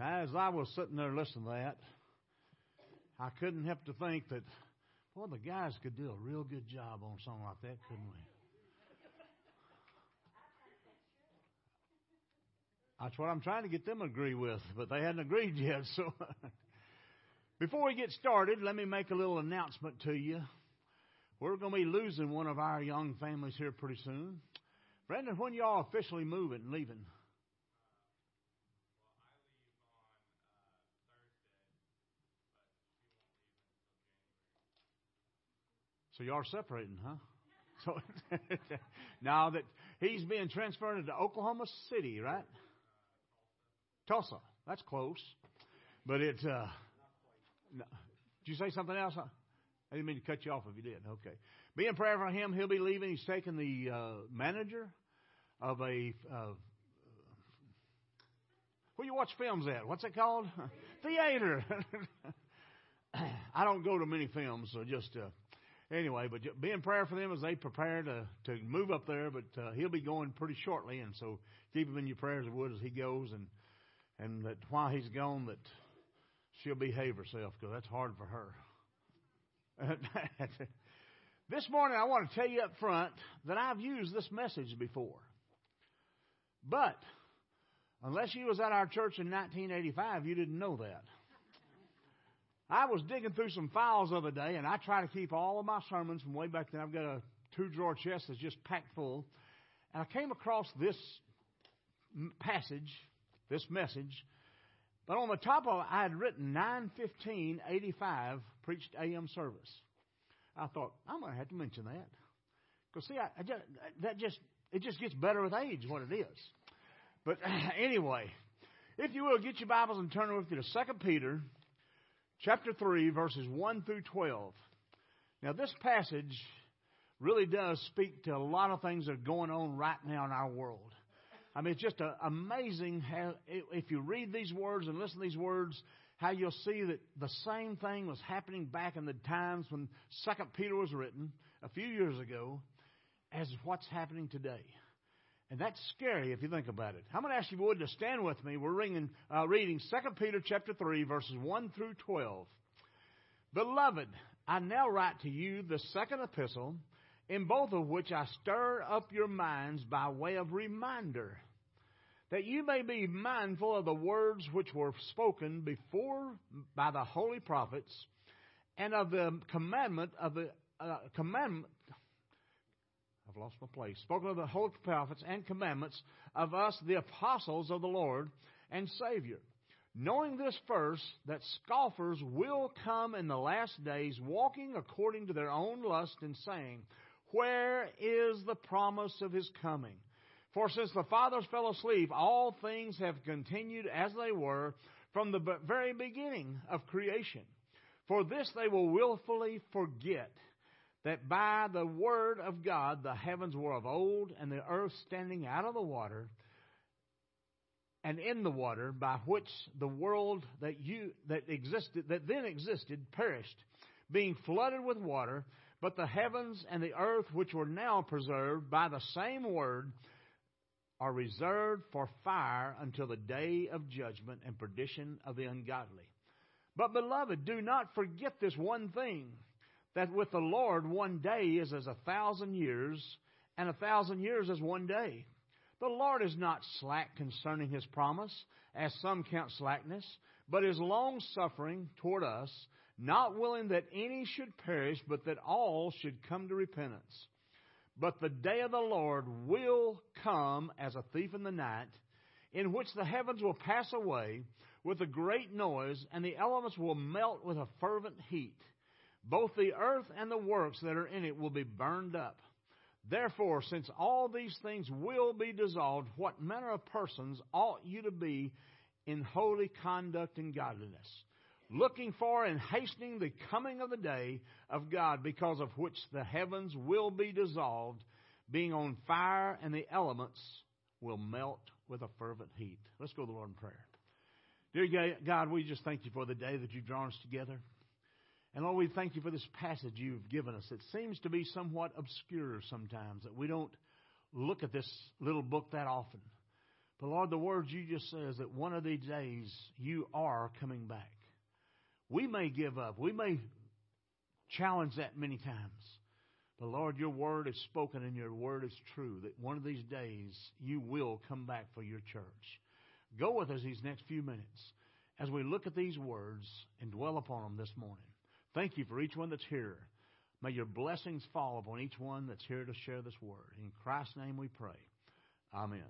Now, as I was sitting there listening to that, I couldn't help to think that, boy, the guys could do a real good job on something like that, couldn't we? That's what I'm trying to get them to agree with, but they hadn't agreed yet. So, before we get started, let me make a little announcement to you. We're going to be losing one of our young families here pretty soon. Brandon, when y'all officially moving, and leaving? So you are separating, huh? So now that he's being transferred into Oklahoma City, right? Tulsa. That's close. But it. Uh, no. Did you say something else? I didn't mean to cut you off if you did. Okay. Be in prayer for him. He'll be leaving. He's taking the uh, manager of a. Uh, where you watch films at? What's it called? Theater. I don't go to many films, so just uh, anyway, but be in prayer for them as they prepare to, to move up there. But uh, he'll be going pretty shortly, and so keep him in your prayers of wood as he goes, and and that while he's gone, that she'll behave herself because that's hard for her. this morning, I want to tell you up front that I've used this message before, but unless you was at our church in 1985, you didn't know that. I was digging through some files the other day, and I try to keep all of my sermons from way back then. I've got a two drawer chest that's just packed full. And I came across this passage, this message, but on the top of it, I had written 91585 preached AM service. I thought, I'm going to have to mention that. Because, see, I, I just, that just, it just gets better with age, what it is. But anyway, if you will, get your Bibles and turn with me to 2 Peter chapter 3, verses 1 through 12. Now, this passage really does speak to a lot of things that are going on right now in our world. I mean, it's just amazing how, if you read these words and listen to these words, how you'll see that the same thing was happening back in the times when Second Peter was written a few years ago as what's happening today. And that's scary if you think about it. I'm going to ask you, would, to stand with me. We're reading, uh, reading 2 Peter chapter 3, verses 1 through 12. Beloved, I now write to you the second epistle, in both of which I stir up your minds by way of reminder, that you may be mindful of the words which were spoken before by the holy prophets, and of the commandment of the uh, commandment I've lost my place. Spoken of the holy prophets and commandments of us, the apostles of the Lord and Savior. Knowing this first, that scoffers will come in the last days, walking according to their own lust, and saying, Where is the promise of his coming? For since the fathers fell asleep, all things have continued as they were from the very beginning of creation. For this they will willfully forget that by the word of God the heavens were of old, and the earth standing out of the water and in the water, by which the world that you that existed that then existed perished, being flooded with water, but the heavens and the earth which were now preserved by the same word are reserved for fire until the day of judgment and perdition of the ungodly. But beloved, do not forget this one thing that with the Lord one day is as a thousand years, and a thousand years as one day. The Lord is not slack concerning his promise, as some count slackness, but is long suffering toward us, not willing that any should perish, but that all should come to repentance. But the day of the Lord will come as a thief in the night, in which the heavens will pass away with a great noise, and the elements will melt with a fervent heat. Both the earth and the works that are in it will be burned up. Therefore, since all these things will be dissolved, what manner of persons ought you to be in holy conduct and godliness? Looking for and hastening the coming of the day of God, because of which the heavens will be dissolved, being on fire, and the elements will melt with a fervent heat. Let's go to the Lord in prayer. Dear God, we just thank you for the day that you've drawn us together. And Lord, we thank you for this passage you've given us. It seems to be somewhat obscure sometimes, that we don't look at this little book that often. But Lord, the words you just says that one of these days you are coming back. We may give up. We may challenge that many times. But Lord, your word is spoken and your word is true that one of these days you will come back for your church. Go with us these next few minutes as we look at these words and dwell upon them this morning. Thank you for each one that's here. May your blessings fall upon each one that's here to share this word. In Christ's name we pray. Amen.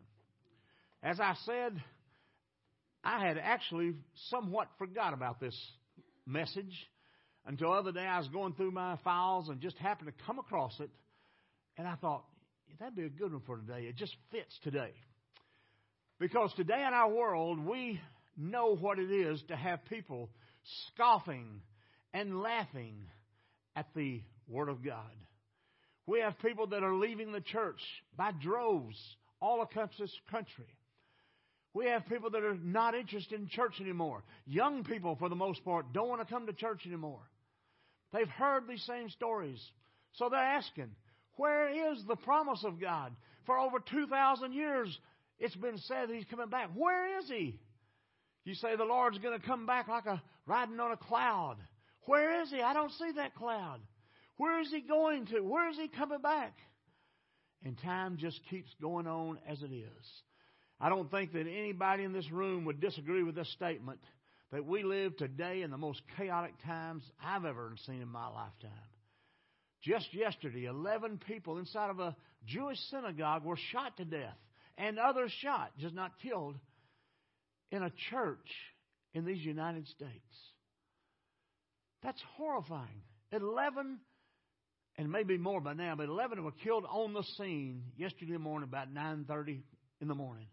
As I said, I had actually somewhat forgot about this message until the other day I was going through my files and just happened to come across it. And I thought, that'd be a good one for today. It just fits today. Because today in our world, we know what it is to have people scoffing and laughing at the Word of God. We have people that are leaving the church by droves all across this country. We have people that are not interested in church anymore. Young people, for the most part, don't want to come to church anymore. They've heard these same stories. So they're asking, where is the promise of God? For over 2,000 years, it's been said that He's coming back. Where is He? You say the Lord's going to come back like a riding on a cloud. Where is He? I don't see that cloud. Where is He going to? Where is He coming back? And time just keeps going on as it is. I don't think that anybody in this room would disagree with this statement that we live today in the most chaotic times I've ever seen in my lifetime. Just yesterday, 11 people inside of a Jewish synagogue were shot to death, and others shot, just not killed, in a church in these United States. That's horrifying. 11, and maybe more by now, but 11 were killed on the scene yesterday morning about 9.30 in the morning.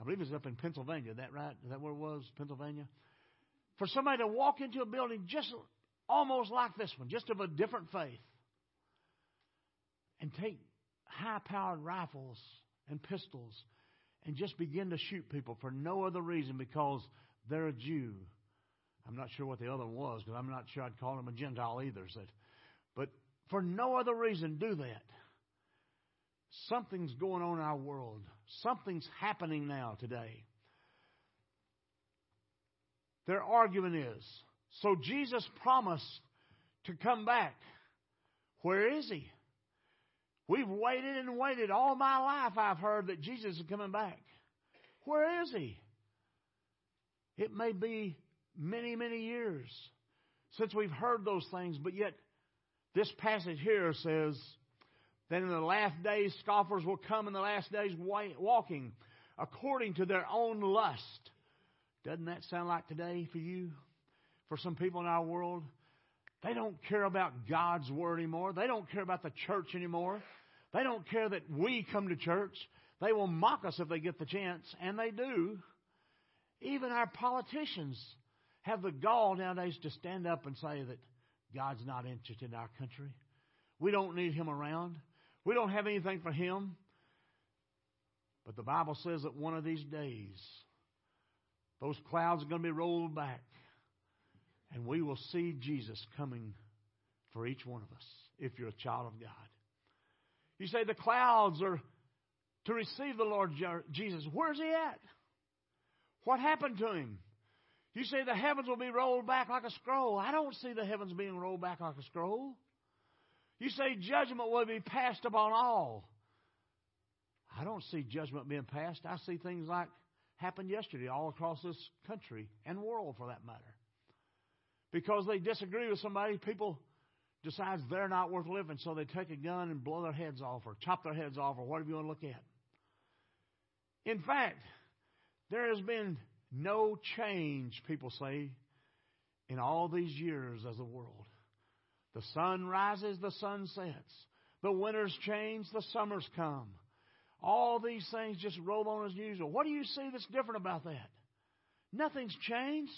I believe it was up in Pennsylvania. Is that right? Is that where it was? Pennsylvania? For somebody to walk into a building just almost like this one, just of a different faith, and take high powered rifles and pistols and just begin to shoot people for no other reason because they're a Jew. I'm not sure what the other one was because I'm not sure I'd call him a Gentile either. So, but for no other reason, do that. Something's going on in our world. Something's happening now today. Their argument is so Jesus promised to come back. Where is he? We've waited and waited. All my life I've heard that Jesus is coming back. Where is he? It may be many, many years since we've heard those things, but yet this passage here says that in the last days scoffers will come in the last days walking according to their own lust. Doesn't that sound like today for you? For some people in our world? They don't care about God's Word anymore. They don't care about the church anymore. They don't care that we come to church. They will mock us if they get the chance, and they do. Even our politicians have the gall nowadays to stand up and say that God's not interested in our country. We don't need Him around. We don't have anything for Him. But the Bible says that one of these days, those clouds are going to be rolled back, and we will see Jesus coming for each one of us if you're a child of God. You say the clouds are to receive the Lord Jesus. Where's he at? What happened to him? You say the heavens will be rolled back like a scroll. I don't see the heavens being rolled back like a scroll. You say judgment will be passed upon all. I don't see judgment being passed. I see things like happened yesterday all across this country and world for that matter. Because they disagree with somebody, people decides they're not worth living, so they take a gun and blow their heads off or chop their heads off or whatever you want to look at. In fact, there has been no change, people say, in all these years as a world. The sun rises, the sun sets. The winters change, the summers come. All these things just roll on as usual. What do you see that's different about that? Nothing's changed.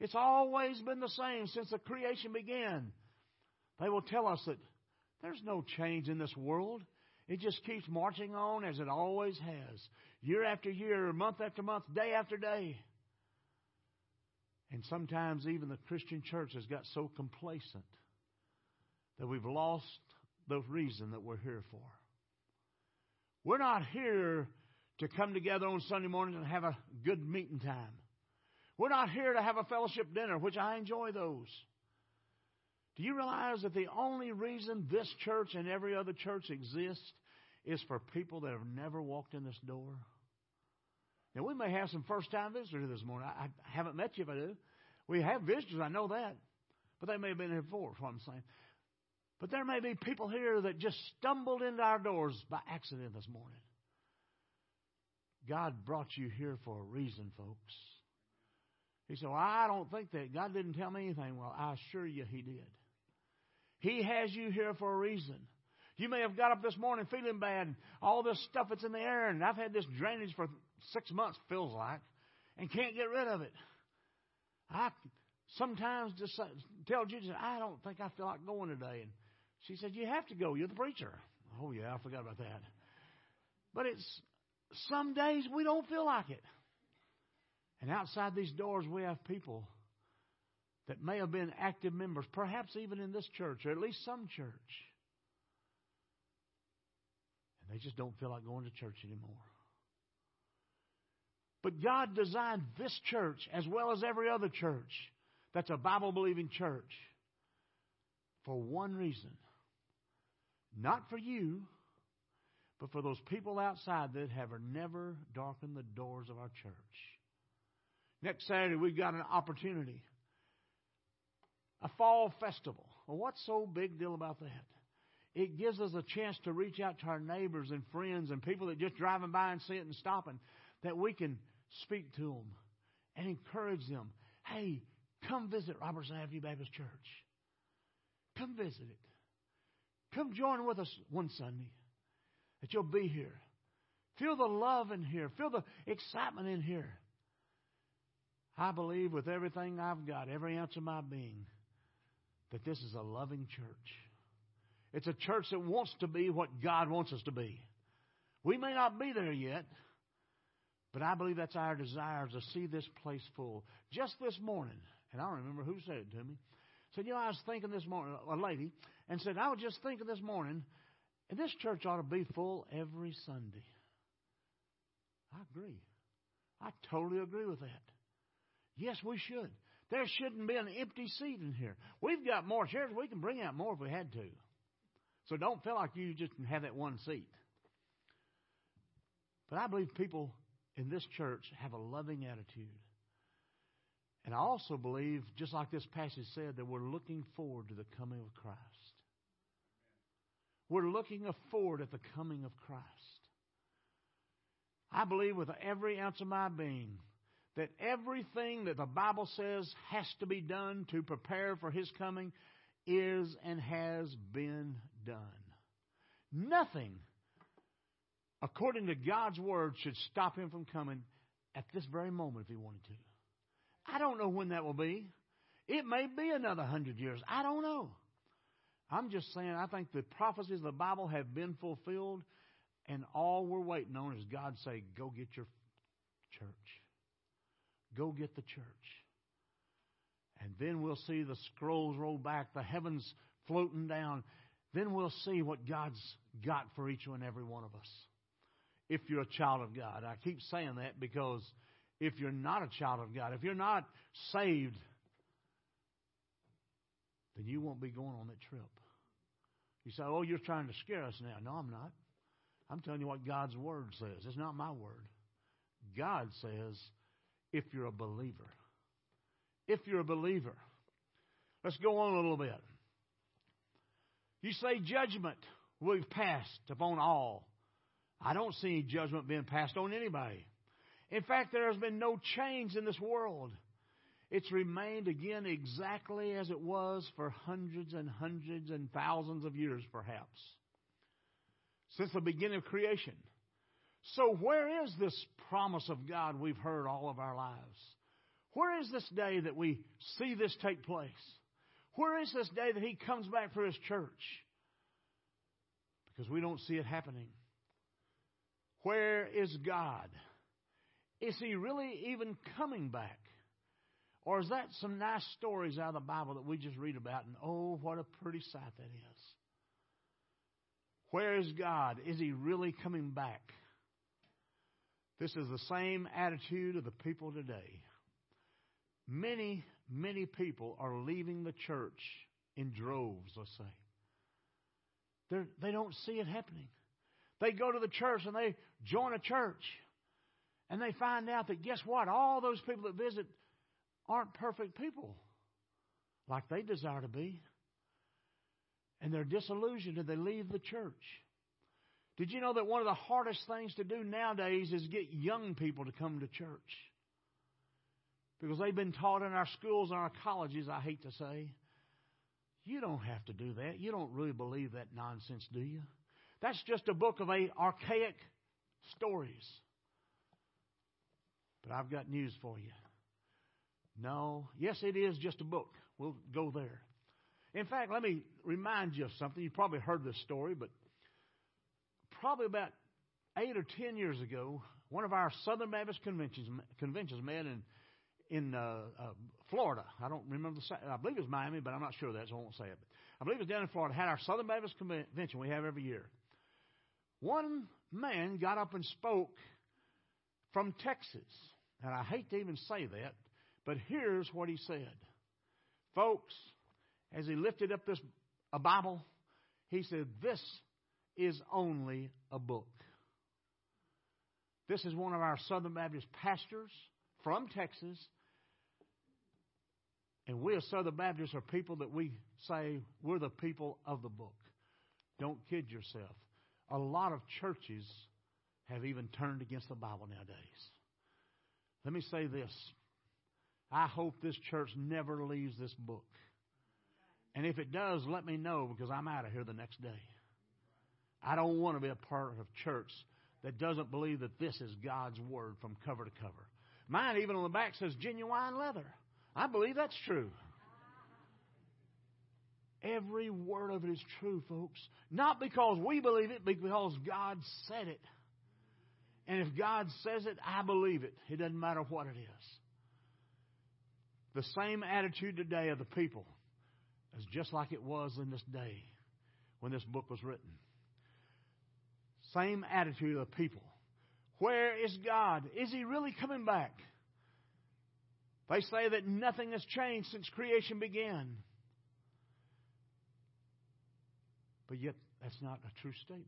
It's always been the same since the creation began. They will tell us that there's no change in this world. It just keeps marching on as it always has, year after year, month after month, day after day. And sometimes even the Christian church has got so complacent that we've lost the reason that we're here for. We're not here to come together on Sunday mornings and have a good meeting time. We're not here to have a fellowship dinner, which I enjoy those. Do you realize that the only reason this church and every other church exists is for people that have never walked in this door? Now, we may have some first time visitors this morning. I, I haven't met you if I do. We have visitors, I know that. But they may have been here before, is what I'm saying. But there may be people here that just stumbled into our doors by accident this morning. God brought you here for a reason, folks. He said, Well, I don't think that. God didn't tell me anything. Well, I assure you He did. He has you here for a reason. You may have got up this morning feeling bad, all this stuff that's in the air, and I've had this drainage for six months, feels like, and can't get rid of it. I sometimes just tell Jesus, I don't think I feel like going today. And she said, You have to go. You're the preacher. Oh, yeah, I forgot about that. But it's some days we don't feel like it. And outside these doors, we have people that may have been active members, perhaps even in this church, or at least some church. And they just don't feel like going to church anymore. But God designed this church, as well as every other church that's a Bible believing church, for one reason. Not for you, but for those people outside that have never darkened the doors of our church. Next Saturday, we've got an opportunity a fall festival. Well, what's so big deal about that? It gives us a chance to reach out to our neighbors and friends and people that just driving by and see it and stopping, that we can speak to them and encourage them. Hey, come visit Robertson Avenue Baptist Church. Come visit it. Come join with us one Sunday. That you'll be here. Feel the love in here. Feel the excitement in here. I believe with everything I've got, every ounce of my being, that this is a loving church. It's a church that wants to be what God wants us to be. We may not be there yet, but I believe that's our desire to see this place full. Just this morning, and I don't remember who said it to me, said, You know, I was thinking this morning, a lady, and said, I was just thinking this morning, and this church ought to be full every Sunday. I agree. I totally agree with that. Yes, we should. There shouldn't be an empty seat in here. We've got more chairs. We can bring out more if we had to. So don't feel like you just have that one seat. But I believe people in this church have a loving attitude. And I also believe, just like this passage said, that we're looking forward to the coming of Christ. We're looking forward at the coming of Christ. I believe with every ounce of my being that everything that the Bible says has to be done to prepare for His coming is and has been done. Nothing, according to God's Word, should stop Him from coming at this very moment if He wanted to. I don't know when that will be. It may be another hundred years. I don't know. I'm just saying, I think the prophecies of the Bible have been fulfilled, and all we're waiting on is God say, Go get your church. Go get the church. And then we'll see the scrolls roll back, the heavens floating down. Then we'll see what God's got for each and every one of us. If you're a child of God. I keep saying that because if you're not a child of God, if you're not saved, then you won't be going on that trip. You say, Oh, you're trying to scare us now. No, I'm not. I'm telling you what God's Word says. It's not my word. God says, if you're a believer. If you're a believer. Let's go on a little bit. You say judgment will be passed upon all. I don't see judgment being passed on anybody. In fact, there has been no change in this world. It's remained again exactly as it was for hundreds and hundreds and thousands of years, perhaps, since the beginning of creation. So, where is this promise of God we've heard all of our lives? Where is this day that we see this take place? Where is this day that He comes back for His church? Because we don't see it happening. Where is God? Is He really even coming back? Or is that some nice stories out of the Bible that we just read about and oh, what a pretty sight that is? Where is God? Is He really coming back? This is the same attitude of the people today. Many, many people are leaving the church in droves, let's say. They're, they don't see it happening. They go to the church and they join a church. And they find out that guess what? All those people that visit aren't perfect people like they desire to be. And they're disillusioned and they leave the church. Did you know that one of the hardest things to do nowadays is get young people to come to church? Because they've been taught in our schools and our colleges, I hate to say, you don't have to do that. You don't really believe that nonsense, do you? That's just a book of a archaic stories. But I've got news for you. No, yes, it is just a book. We'll go there. In fact, let me remind you of something. You probably heard this story, but probably about eight or ten years ago, one of our Southern Baptist conventions conventions met in in uh, uh, Florida. I don't remember the. I believe it was Miami, but I'm not sure of that, so I won't say it. But I believe it was down in Florida. Had our Southern Baptist convention we have every year. One man got up and spoke from Texas, and I hate to even say that, but here's what he said, folks. As he lifted up this a Bible, he said, "This is only a book." This is one of our Southern Baptist pastors from Texas and we as Southern Baptists are people that we say we're the people of the book. Don't kid yourself. A lot of churches have even turned against the Bible nowadays. Let me say this. I hope this church never leaves this book. And if it does, let me know because I'm out of here the next day. I don't want to be a part of a church that doesn't believe that this is God's Word from cover to cover. Mine, even on the back, says genuine leather. I believe that's true. Every word of it is true, folks. Not because we believe it, but because God said it. And if God says it, I believe it. It doesn't matter what it is. The same attitude today of the people is just like it was in this day when this book was written. Same attitude of the people. Where is God? Is He really coming back? They say that nothing has changed since creation began. But yet, that's not a true statement.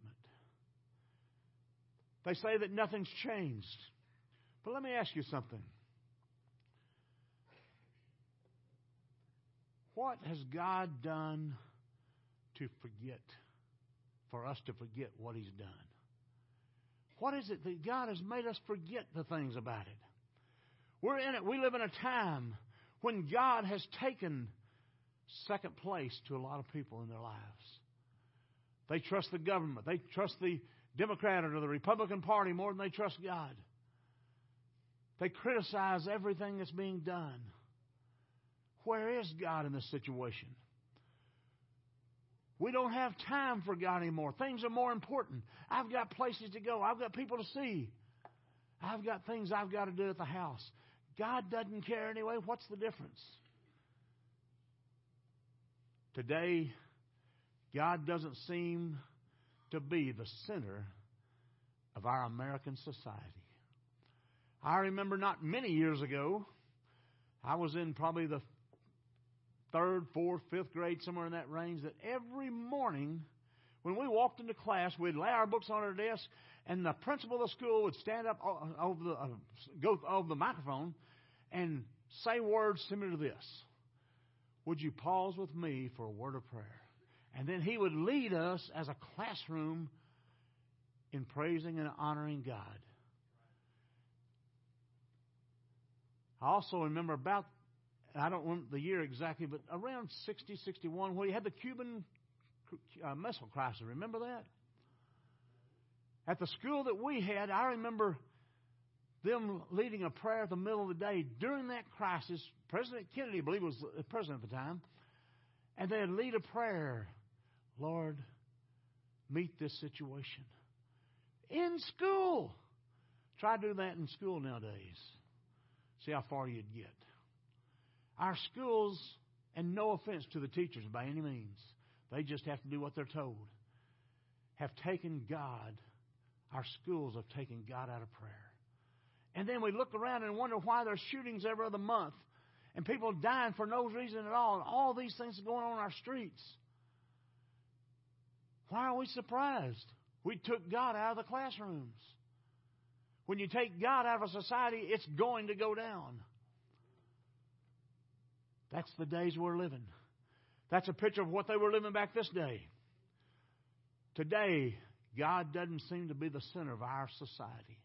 They say that nothing's changed. But let me ask you something. What has God done to forget, for us to forget what He's done? What is it that God has made us forget the things about it? We're in it. We live in a time when God has taken second place to a lot of people in their lives. They trust the government. They trust the Democrat or the Republican Party more than they trust God. They criticize everything that's being done. Where is God in this situation? We don't have time for God anymore. Things are more important. I've got places to go. I've got people to see. I've got things I've got to do at the house. God doesn't care anyway. What's the difference? Today, God doesn't seem to be the center of our American society. I remember not many years ago, I was in probably the third, fourth, fifth grade, somewhere in that range, that every morning when we walked into class, we'd lay our books on our desk, and the principal of the school would stand up over the, uh, go over the microphone and say words similar to this. Would you pause with me for a word of prayer? And then he would lead us as a classroom in praising and honoring God. I also remember about, I don't remember the year exactly, but around 60, 61, where he had the Cuban uh, Missile Crisis. Remember that? At the school that we had, I remember them leading a prayer at the middle of the day during that crisis. President Kennedy, I believe, was the president at the time. And they'd lead a prayer Lord, meet this situation. In school. Try to do that in school nowadays. See how far you'd get. Our schools, and no offense to the teachers by any means, they just have to do what they're told, have taken God, our schools have taken God out of prayer. And then we look around and wonder why there's shootings every other month and people dying for no reason at all, and all these things are going on in our streets. Why are we surprised? We took God out of the classrooms. When you take God out of a society, it's going to go down. That's the days we're living. That's a picture of what they were living back this day. Today, God doesn't seem to be the center of our society.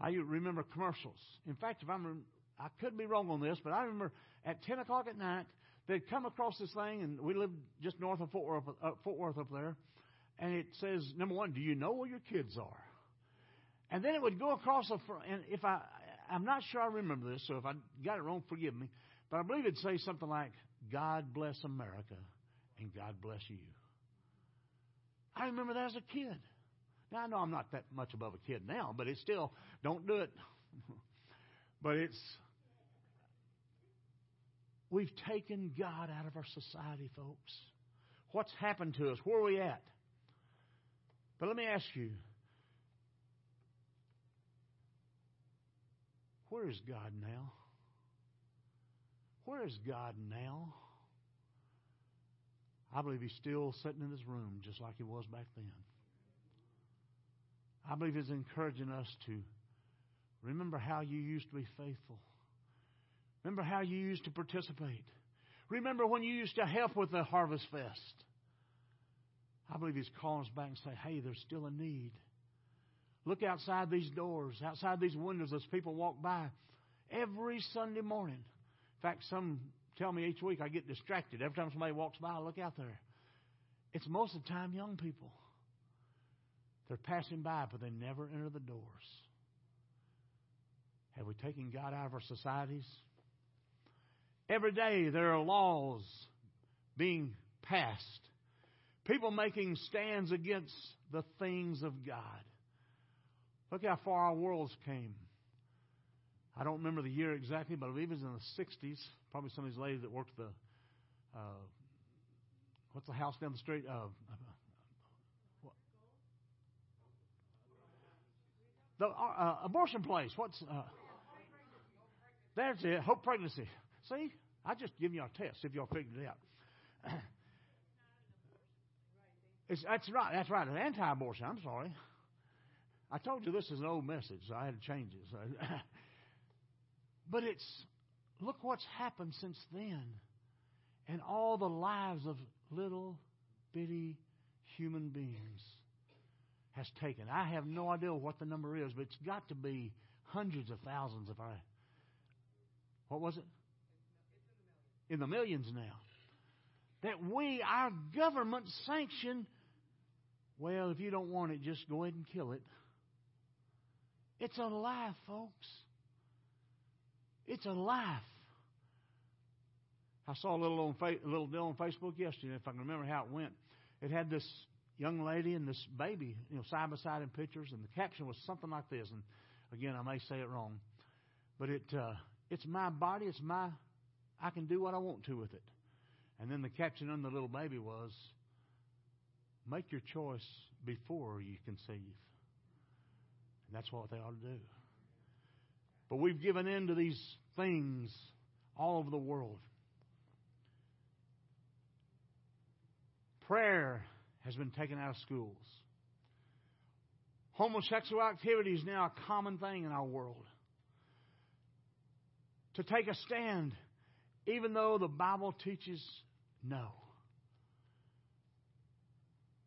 I remember commercials. In fact, if I'm, I could be wrong on this, but I remember at 10 o'clock at night, they'd come across this thing, and we lived just north of Fort Worth, uh, Fort Worth up there, and it says, number one, do you know where your kids are? And then it would go across the front, and if I, I'm not sure I remember this, so if I got it wrong, forgive me, but I believe it'd say something like, God bless America, and God bless you. I remember that as a kid. Now, I know I'm not that much above a kid now, but it's still, don't do it. but it's, we've taken God out of our society, folks. What's happened to us? Where are we at? But let me ask you where is God now? Where is God now? I believe He's still sitting in His room just like He was back then. I believe He's encouraging us to remember how you used to be faithful. Remember how you used to participate. Remember when you used to help with the Harvest Fest. I believe He's calling us back and say, hey, there's still a need. Look outside these doors, outside these windows as people walk by every Sunday morning. In fact, some tell me each week I get distracted. Every time somebody walks by, I look out there. It's most of the time young people. They're passing by, but they never enter the doors. Have we taken God out of our societies? Every day there are laws being passed. People making stands against the things of God. Look how far our worlds came. I don't remember the year exactly, but I believe it was in the 60s. Probably some of these ladies that worked the, uh, what's the house down the street? Uh? The uh, abortion place. What's uh, there's it. Hope pregnancy. See, I just give you a test if y'all figured it out. It's, that's right. That's right. An anti-abortion. I'm sorry. I told you this is an old message, so I had to change it. So But it's, look what's happened since then. And all the lives of little bitty human beings has taken. I have no idea what the number is, but it's got to be hundreds of thousands of our. What was it? In the millions now. That we, our government, sanction. Well, if you don't want it, just go ahead and kill it. It's a lie, folks. It's a life. I saw a little on a little deal on Facebook yesterday. If I can remember how it went, it had this young lady and this baby, you know, side by side in pictures, and the caption was something like this. And again, I may say it wrong, but it uh, it's my body, it's my I can do what I want to with it. And then the caption on the little baby was, "Make your choice before you conceive." And that's what they ought to do. But we've given in to these things all over the world. Prayer has been taken out of schools. Homosexual activity is now a common thing in our world. To take a stand, even though the Bible teaches no.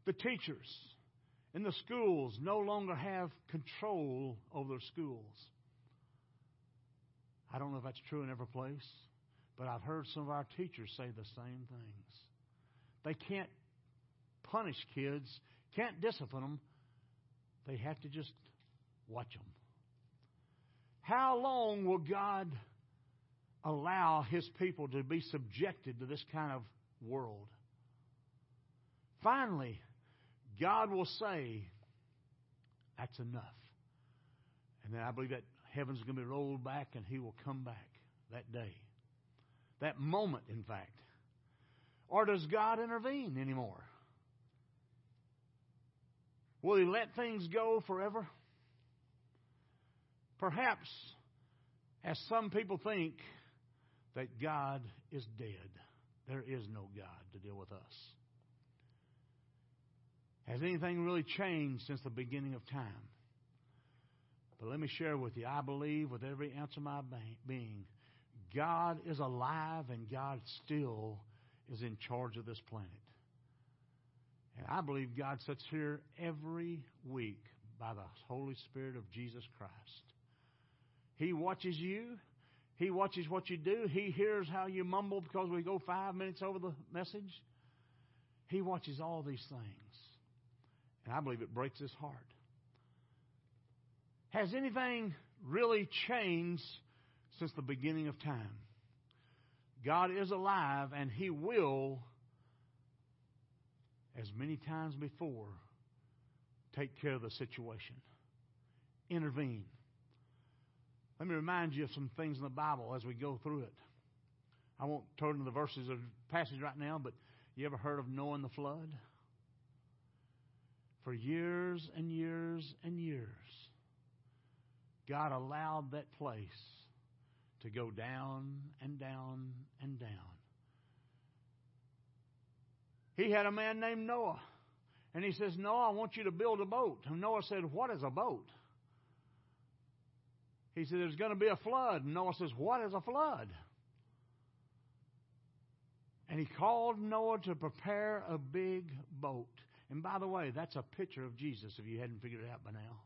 The teachers in the schools no longer have control over their schools. I don't know if that's true in every place, but I've heard some of our teachers say the same things. They can't punish kids, can't discipline them. They have to just watch them. How long will God allow His people to be subjected to this kind of world? Finally, God will say, That's enough. And then I believe that heaven's going to be rolled back and he will come back that day. That moment, in fact. Or does God intervene anymore? Will he let things go forever? Perhaps, as some people think, that God is dead. There is no God to deal with us. Has anything really changed since the beginning of time? But let me share with you, I believe with every ounce of my being, God is alive and God still is in charge of this planet. And I believe God sits here every week by the Holy Spirit of Jesus Christ. He watches you. He watches what you do. He hears how you mumble because we go five minutes over the message. He watches all these things. And I believe it breaks his heart. Has anything really changed since the beginning of time? God is alive and He will, as many times before, take care of the situation, intervene. Let me remind you of some things in the Bible as we go through it. I won't turn to the verses of the passage right now, but you ever heard of Noah and the flood? For years and years and years, God allowed that place to go down and down and down. He had a man named Noah. And he says, Noah, I want you to build a boat. And Noah said, What is a boat? He said, There's going to be a flood. And Noah says, What is a flood? And he called Noah to prepare a big boat. And by the way, that's a picture of Jesus if you hadn't figured it out by now.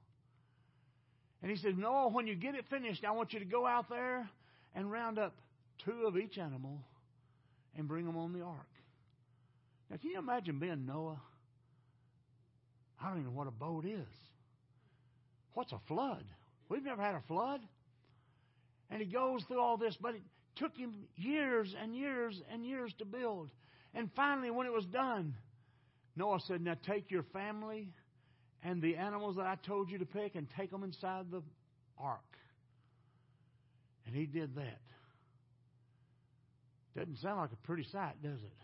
And he said, Noah, when you get it finished, I want you to go out there and round up two of each animal and bring them on the ark. Now, can you imagine being Noah? I don't even know what a boat is. What's a flood? We've never had a flood. And he goes through all this, but it took him years and years and years to build. And finally, when it was done, Noah said, Now take your family and the animals that I told you to pick and take them inside the ark. And he did that. Doesn't sound like a pretty sight, does it?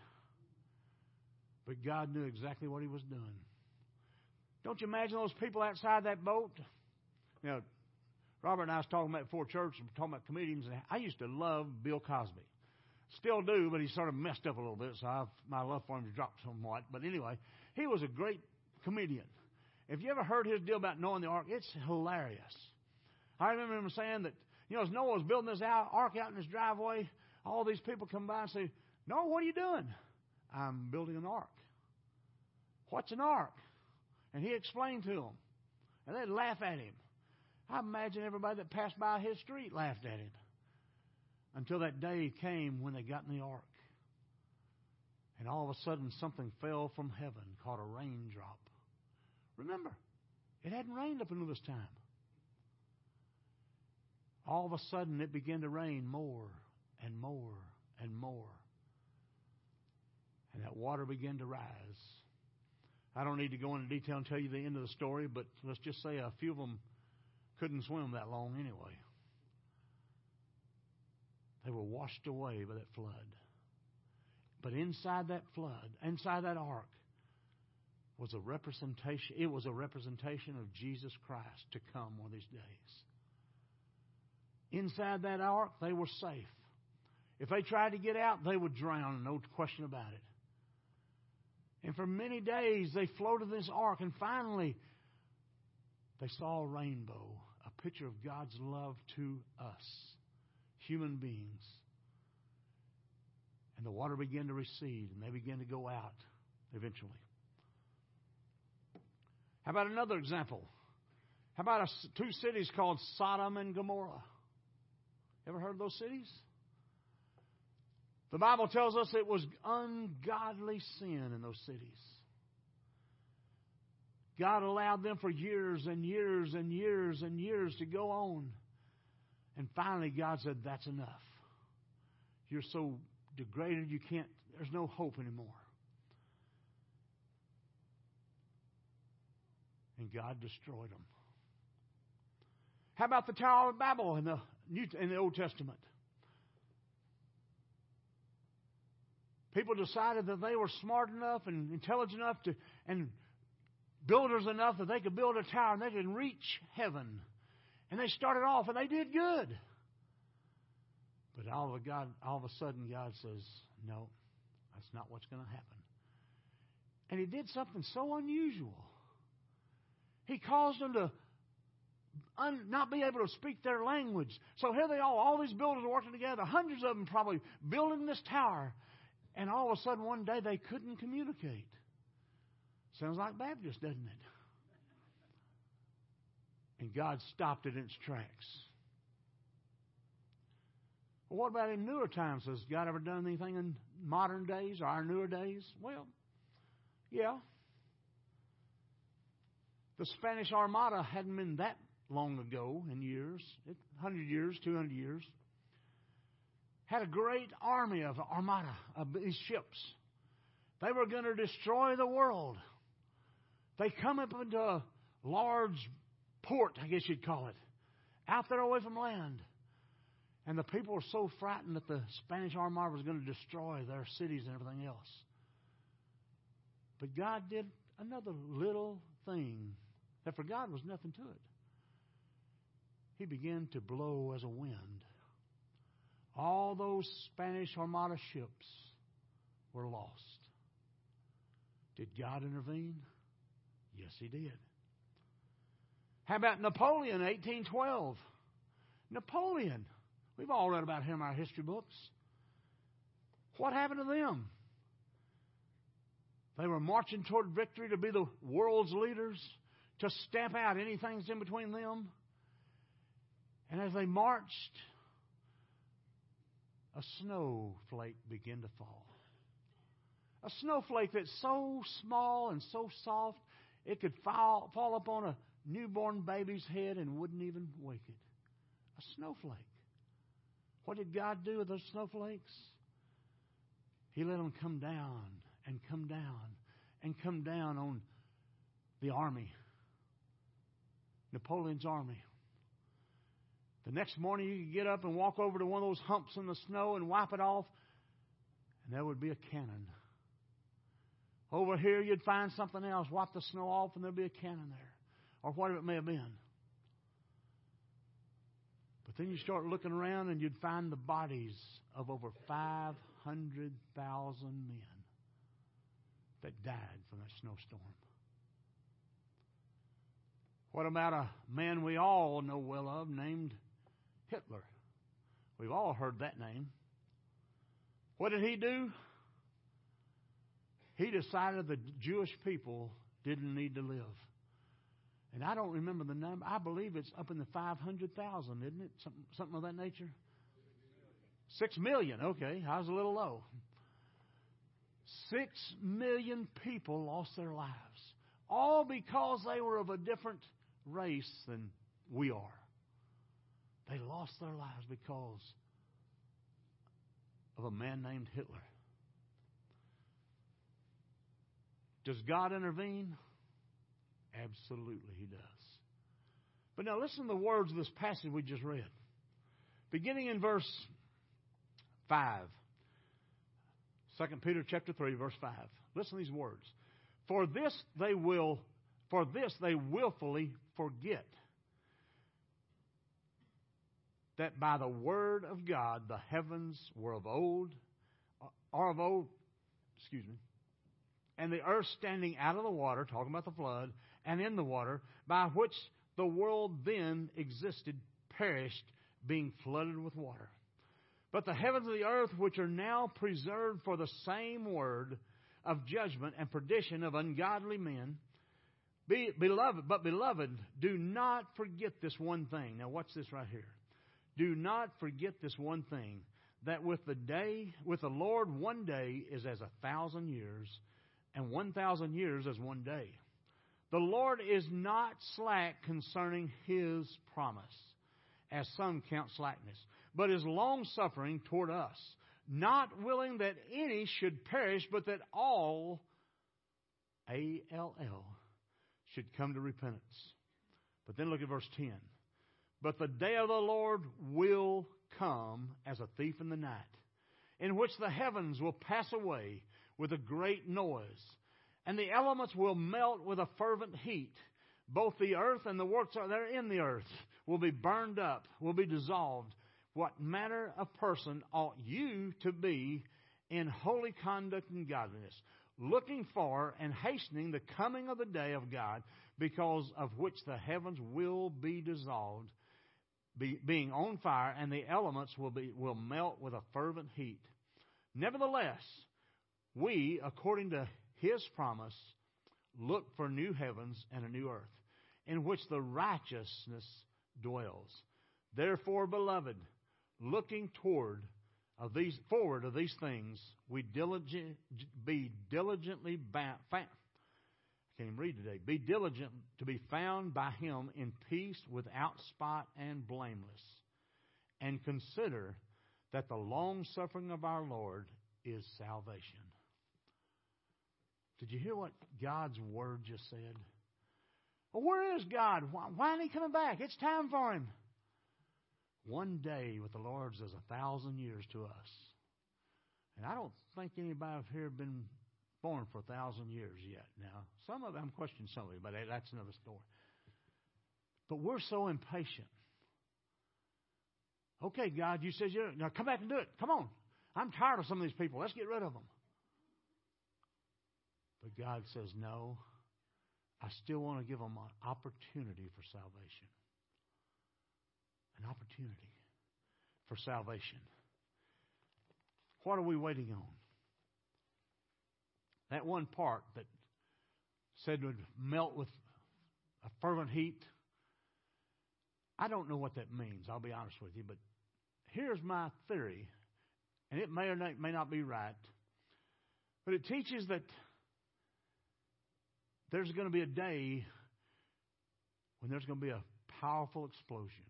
But God knew exactly what he was doing. Don't you imagine those people outside that boat? Know, Robert and I was talking about before church, and talking about comedians. And I used to love Bill Cosby. Still do, but he sort of messed up a little bit, so I've, my love for him has dropped somewhat. But anyway, he was a great comedian. If you ever heard his deal about Noah and the ark, it's hilarious. I remember him saying that, you know, as Noah was building this out, ark out in his driveway, all these people come by and say, Noah, what are you doing? I'm building an ark. What's an ark? And he explained to them. And they'd laugh at him. I imagine everybody that passed by his street laughed at him. Until that day came when they got in the ark. And all of a sudden, something fell from heaven called a raindrop. Remember, it hadn't rained up until this time. All of a sudden, it began to rain more and more and more. And that water began to rise. I don't need to go into detail and tell you the end of the story, but let's just say a few of them couldn't swim that long anyway. They were washed away by that flood. But inside that flood, inside that ark, was a representation. It was a representation of Jesus Christ to come one of these days. Inside that ark, they were safe. If they tried to get out, they would drown, no question about it. And for many days, they floated this ark, and finally, they saw a rainbow, picture of God's love to us, human beings. And the water began to recede, and they began to go out eventually. How about another example? How about a, two cities called Sodom and Gomorrah? Ever heard of those cities? The Bible tells us it was ungodly sin in those cities. God allowed them for years and years and years and years to go on. And finally, God said, That's enough. You're so degraded, you can't, there's no hope anymore. And God destroyed them. How about the Tower of Babel in the, New, in the Old Testament? People decided that they were smart enough and intelligent enough to, and builders enough that they could build a tower and they could reach heaven. And they started off and they did good. But all of, a God, all of a sudden, God says, No, that's not what's going to happen. And He did something so unusual. He caused them to un, not be able to speak their language. So here they are, all these builders working together, hundreds of them probably building this tower. And all of a sudden, one day, they couldn't communicate. Sounds like Baptist, doesn't it? And God stopped it in its tracks. What about in newer times? Has God ever done anything in modern days or our newer days? Well, yeah. The Spanish Armada hadn't been that long ago in years, 100 years, 200 years. Had a great army of armada, of these ships. They were going to destroy the world. They come up into a large port, I guess you'd call it, out there away from land. And the people were so frightened that the Spanish Armada was going to destroy their cities and everything else. But God did another little thing that for God was nothing to it. He began to blow as a wind. All those Spanish Armada ships were lost. Did God intervene? Yes, He did. How about Napoleon, 1812? Napoleon. We've all read about him in our history books. What happened to them? They were marching toward victory to be the world's leaders, to stamp out anything that's in between them. And as they marched, a snowflake began to fall. A snowflake that's so small and so soft it could fall, fall upon a newborn baby's head and wouldn't even wake it. A snowflake. What did God do with those snowflakes? He let them come down and come down and come down on the army, Napoleon's army. The next morning, you could get up and walk over to one of those humps in the snow and wipe it off, and there would be a cannon. Over here, you'd find something else, wipe the snow off, and there'd be a cannon there, or whatever it may have been. But then you start looking around and you'd find the bodies of over 500,000 men that died from that snowstorm. What about a man we all know well of named Hitler? We've all heard that name. What did he do? He decided the Jewish people didn't need to live. And I don't remember the number. I believe it's up in the 500,000, isn't it? Something, something of that nature? Six million. Okay, I was a little low. Six million people lost their lives. All because they were of a different race than we are. They lost their lives because of a man named Hitler. Does God intervene? Absolutely, He does. But now listen to the words of this passage we just read. Beginning in verse 5. 2 Peter chapter 3, verse 5. Listen to these words. For this they will for this they willfully forget that by the word of God the heavens were of old are of old excuse me and the earth standing out of the water, talking about the flood, and in the water, by which the world then existed, perished, being flooded with water. But the heavens and the earth, which are now preserved for the same word of judgment and perdition of ungodly men, be, beloved, but beloved, do not forget this one thing. Now, watch this right here. Do not forget this one thing that with the day, with the Lord, one day is as a thousand years, and one thousand years as one day. The Lord is not slack concerning his promise, as some count slackness, but is long suffering toward us, not willing that any should perish, but that all, A L L, should come to repentance. But then look at verse 10. But the day of the Lord will come as a thief in the night, in which the heavens will pass away with a great noise, and the elements will melt with a fervent heat. both the earth and the works that are in the earth will be burned up, will be dissolved. What manner of person ought you to be in holy conduct and godliness, looking for and hastening the coming of the day of God, because of which the heavens will be dissolved, be, being on fire, and the elements will be will melt with a fervent heat. Nevertheless, we, according to His promise, look for new heavens and a new earth, in which the righteousness dwells. Therefore, beloved, looking toward of these forward of these things, we diligent be diligently bound. I can't even read today. Be diligent to be found by Him in peace, without spot and blameless, and consider that the long suffering of our Lord is salvation. Did you hear what God's Word just said? Well, where is God? Why, why ain't He coming back? It's time for Him. One day with the Lord is a thousand years to us. And I don't think anybody here has been born for a thousand years yet. Now, some of them, I'm questioning some of you, but that's another story. But we're so impatient. Okay, God, you said you now come back and do it. Come on. I'm tired of some of these people. Let's get rid of them. But God says, no, I still want to give them an opportunity for salvation. An opportunity for salvation. What are we waiting on? That one part that said would melt with a fervent heat. I don't know what that means, I'll be honest with you, but here's my theory, and it may or may not be right, but it teaches that there's going to be a day when there's going to be a powerful explosion.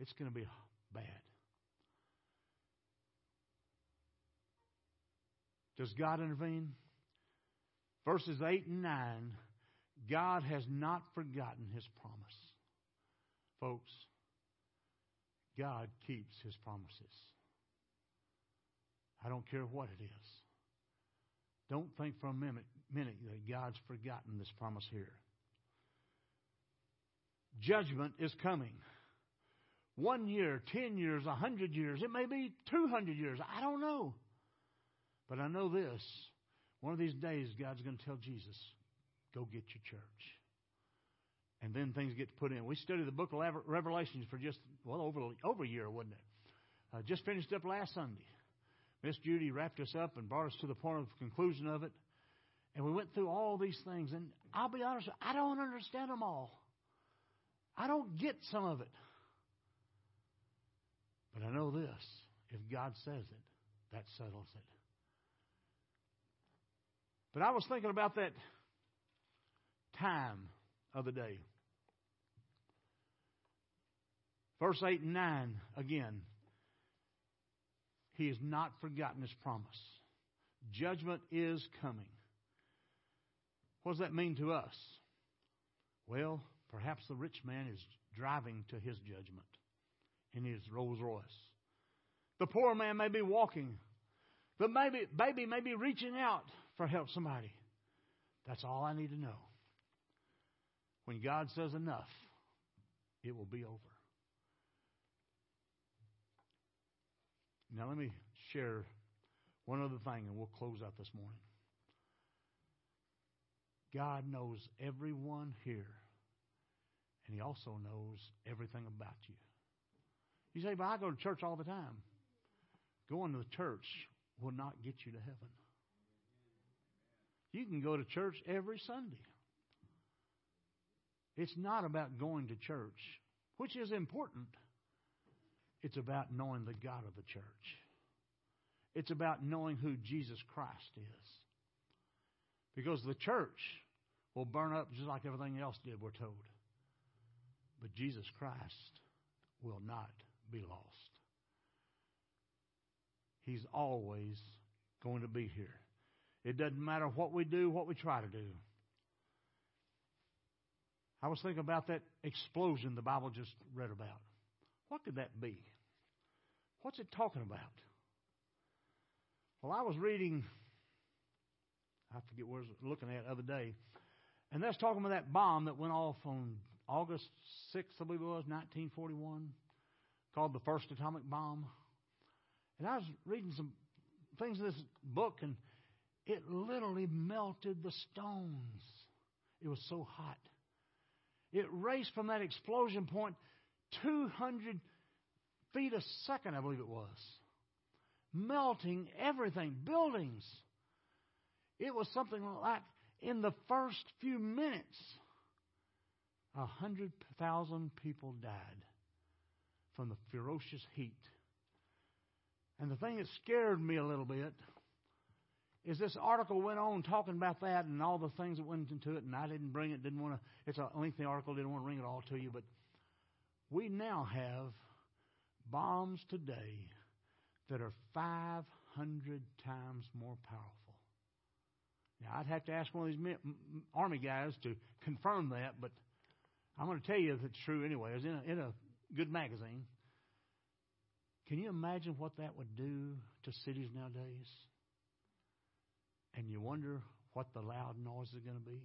It's going to be bad. Does God intervene? Verses 8 and 9 God has not forgotten his promise. Folks, God keeps his promises. I don't care what it is. Don't think for a minute, minute that God's forgotten this promise here. Judgment is coming. One year, ten years, a hundred years, it may be two hundred years. I don't know. But I know this. One of these days, God's going to tell Jesus, go get your church. And then things get put in. We studied the book of Revelations for just, well, over, over a year, wasn't it? Uh, just finished up last Sunday. Miss Judy wrapped us up and brought us to the point of conclusion of it. And we went through all these things. And I'll be honest, I don't understand them all. I don't get some of it. But I know this if God says it, that settles it. But I was thinking about that time of the day. Verse 8 and 9 again. He has not forgotten his promise. Judgment is coming. What does that mean to us? Well, perhaps the rich man is driving to his judgment in his Rolls Royce. The poor man may be walking. The baby, baby may be reaching out for help somebody. That's all I need to know. When God says enough, it will be over. Now, let me share one other thing and we'll close out this morning. God knows everyone here, and He also knows everything about you. You say, but I go to church all the time. Going to the church will not get you to heaven. You can go to church every Sunday. It's not about going to church, which is important. It's about knowing the God of the church. It's about knowing who Jesus Christ is. Because the church will burn up just like everything else did, we're told. But Jesus Christ will not be lost. He's always going to be here. It doesn't matter what we do, what we try to do. I was thinking about that explosion the Bible just read about. What could that be? What's it talking about? Well, I was reading I forget where I was looking at the other day. And that's talking about that bomb that went off on August 6th, I believe it was, 1941, called the first atomic bomb. And I was reading some things in this book, and it literally melted the stones. It was so hot. It raced from that explosion point 200 feet a second, I believe it was, melting everything, buildings. It was something like in the first few minutes, a hundred thousand people died from the ferocious heat. And the thing that scared me a little bit is this article went on talking about that and all the things that went into it, and I didn't bring it, didn't want to, it's a lengthy article, didn't want to bring it all to you, but we now have bombs today that are 500 times more powerful. Now, I'd have to ask one of these army guys to confirm that, but I'm going to tell you if it's true anyway. It's in a, in a good magazine. Can you imagine what that would do to cities nowadays? And you wonder what the loud noise is going to be?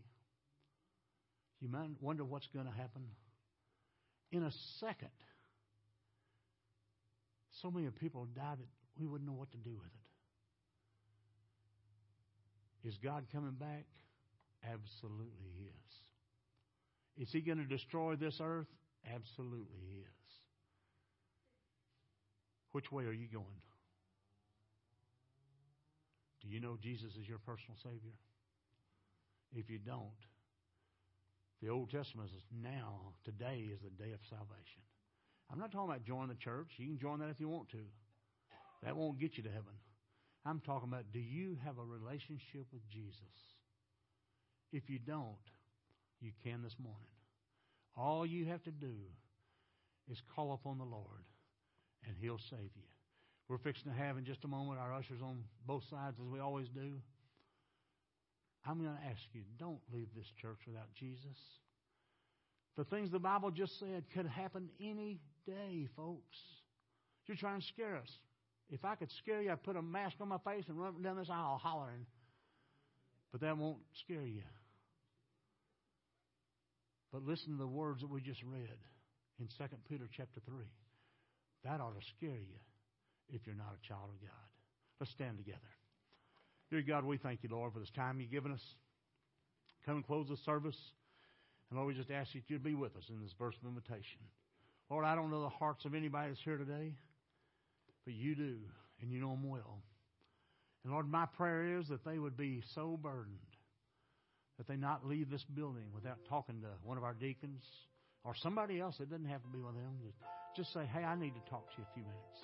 You wonder what's going to happen? In a second, so many people die that we wouldn't know what to do with it. Is God coming back? Absolutely, He is. Is He going to destroy this earth? Absolutely, He is. Which way are you going? Do you know Jesus is your personal Savior? If you don't, the Old Testament says now, today is the day of salvation. I'm not talking about joining the church. You can join that if you want to. That won't get you to heaven. I'm talking about do you have a relationship with Jesus? If you don't, you can this morning. All you have to do is call upon the Lord, and He'll save you. We're fixing to have in just a moment our ushers on both sides, as we always do. I'm going to ask you don't leave this church without Jesus. The things the Bible just said could happen any day, folks. You're trying to scare us. If I could scare you, I'd put a mask on my face and run down this aisle hollering. But that won't scare you. But listen to the words that we just read in 2 Peter chapter 3. That ought to scare you if you're not a child of God. Let's stand together. Dear God, we thank you, Lord, for this time you've given us. Come and close the service. And Lord, we just ask that you'd be with us in this burst of invitation. Lord, I don't know the hearts of anybody that's here today, but you do, and you know them well. And Lord, my prayer is that they would be so burdened that they not leave this building without talking to one of our deacons or somebody else that doesn't have to be with them. Just say, hey, I need to talk to you a few minutes.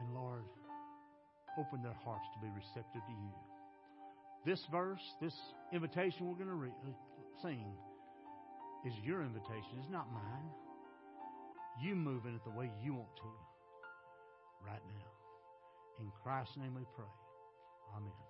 And Lord, open their hearts to be receptive to you. This verse, this invitation we're going to re- uh, sing, is your invitation. It's not mine. You move in it the way you want to right now. In Christ's name we pray. Amen.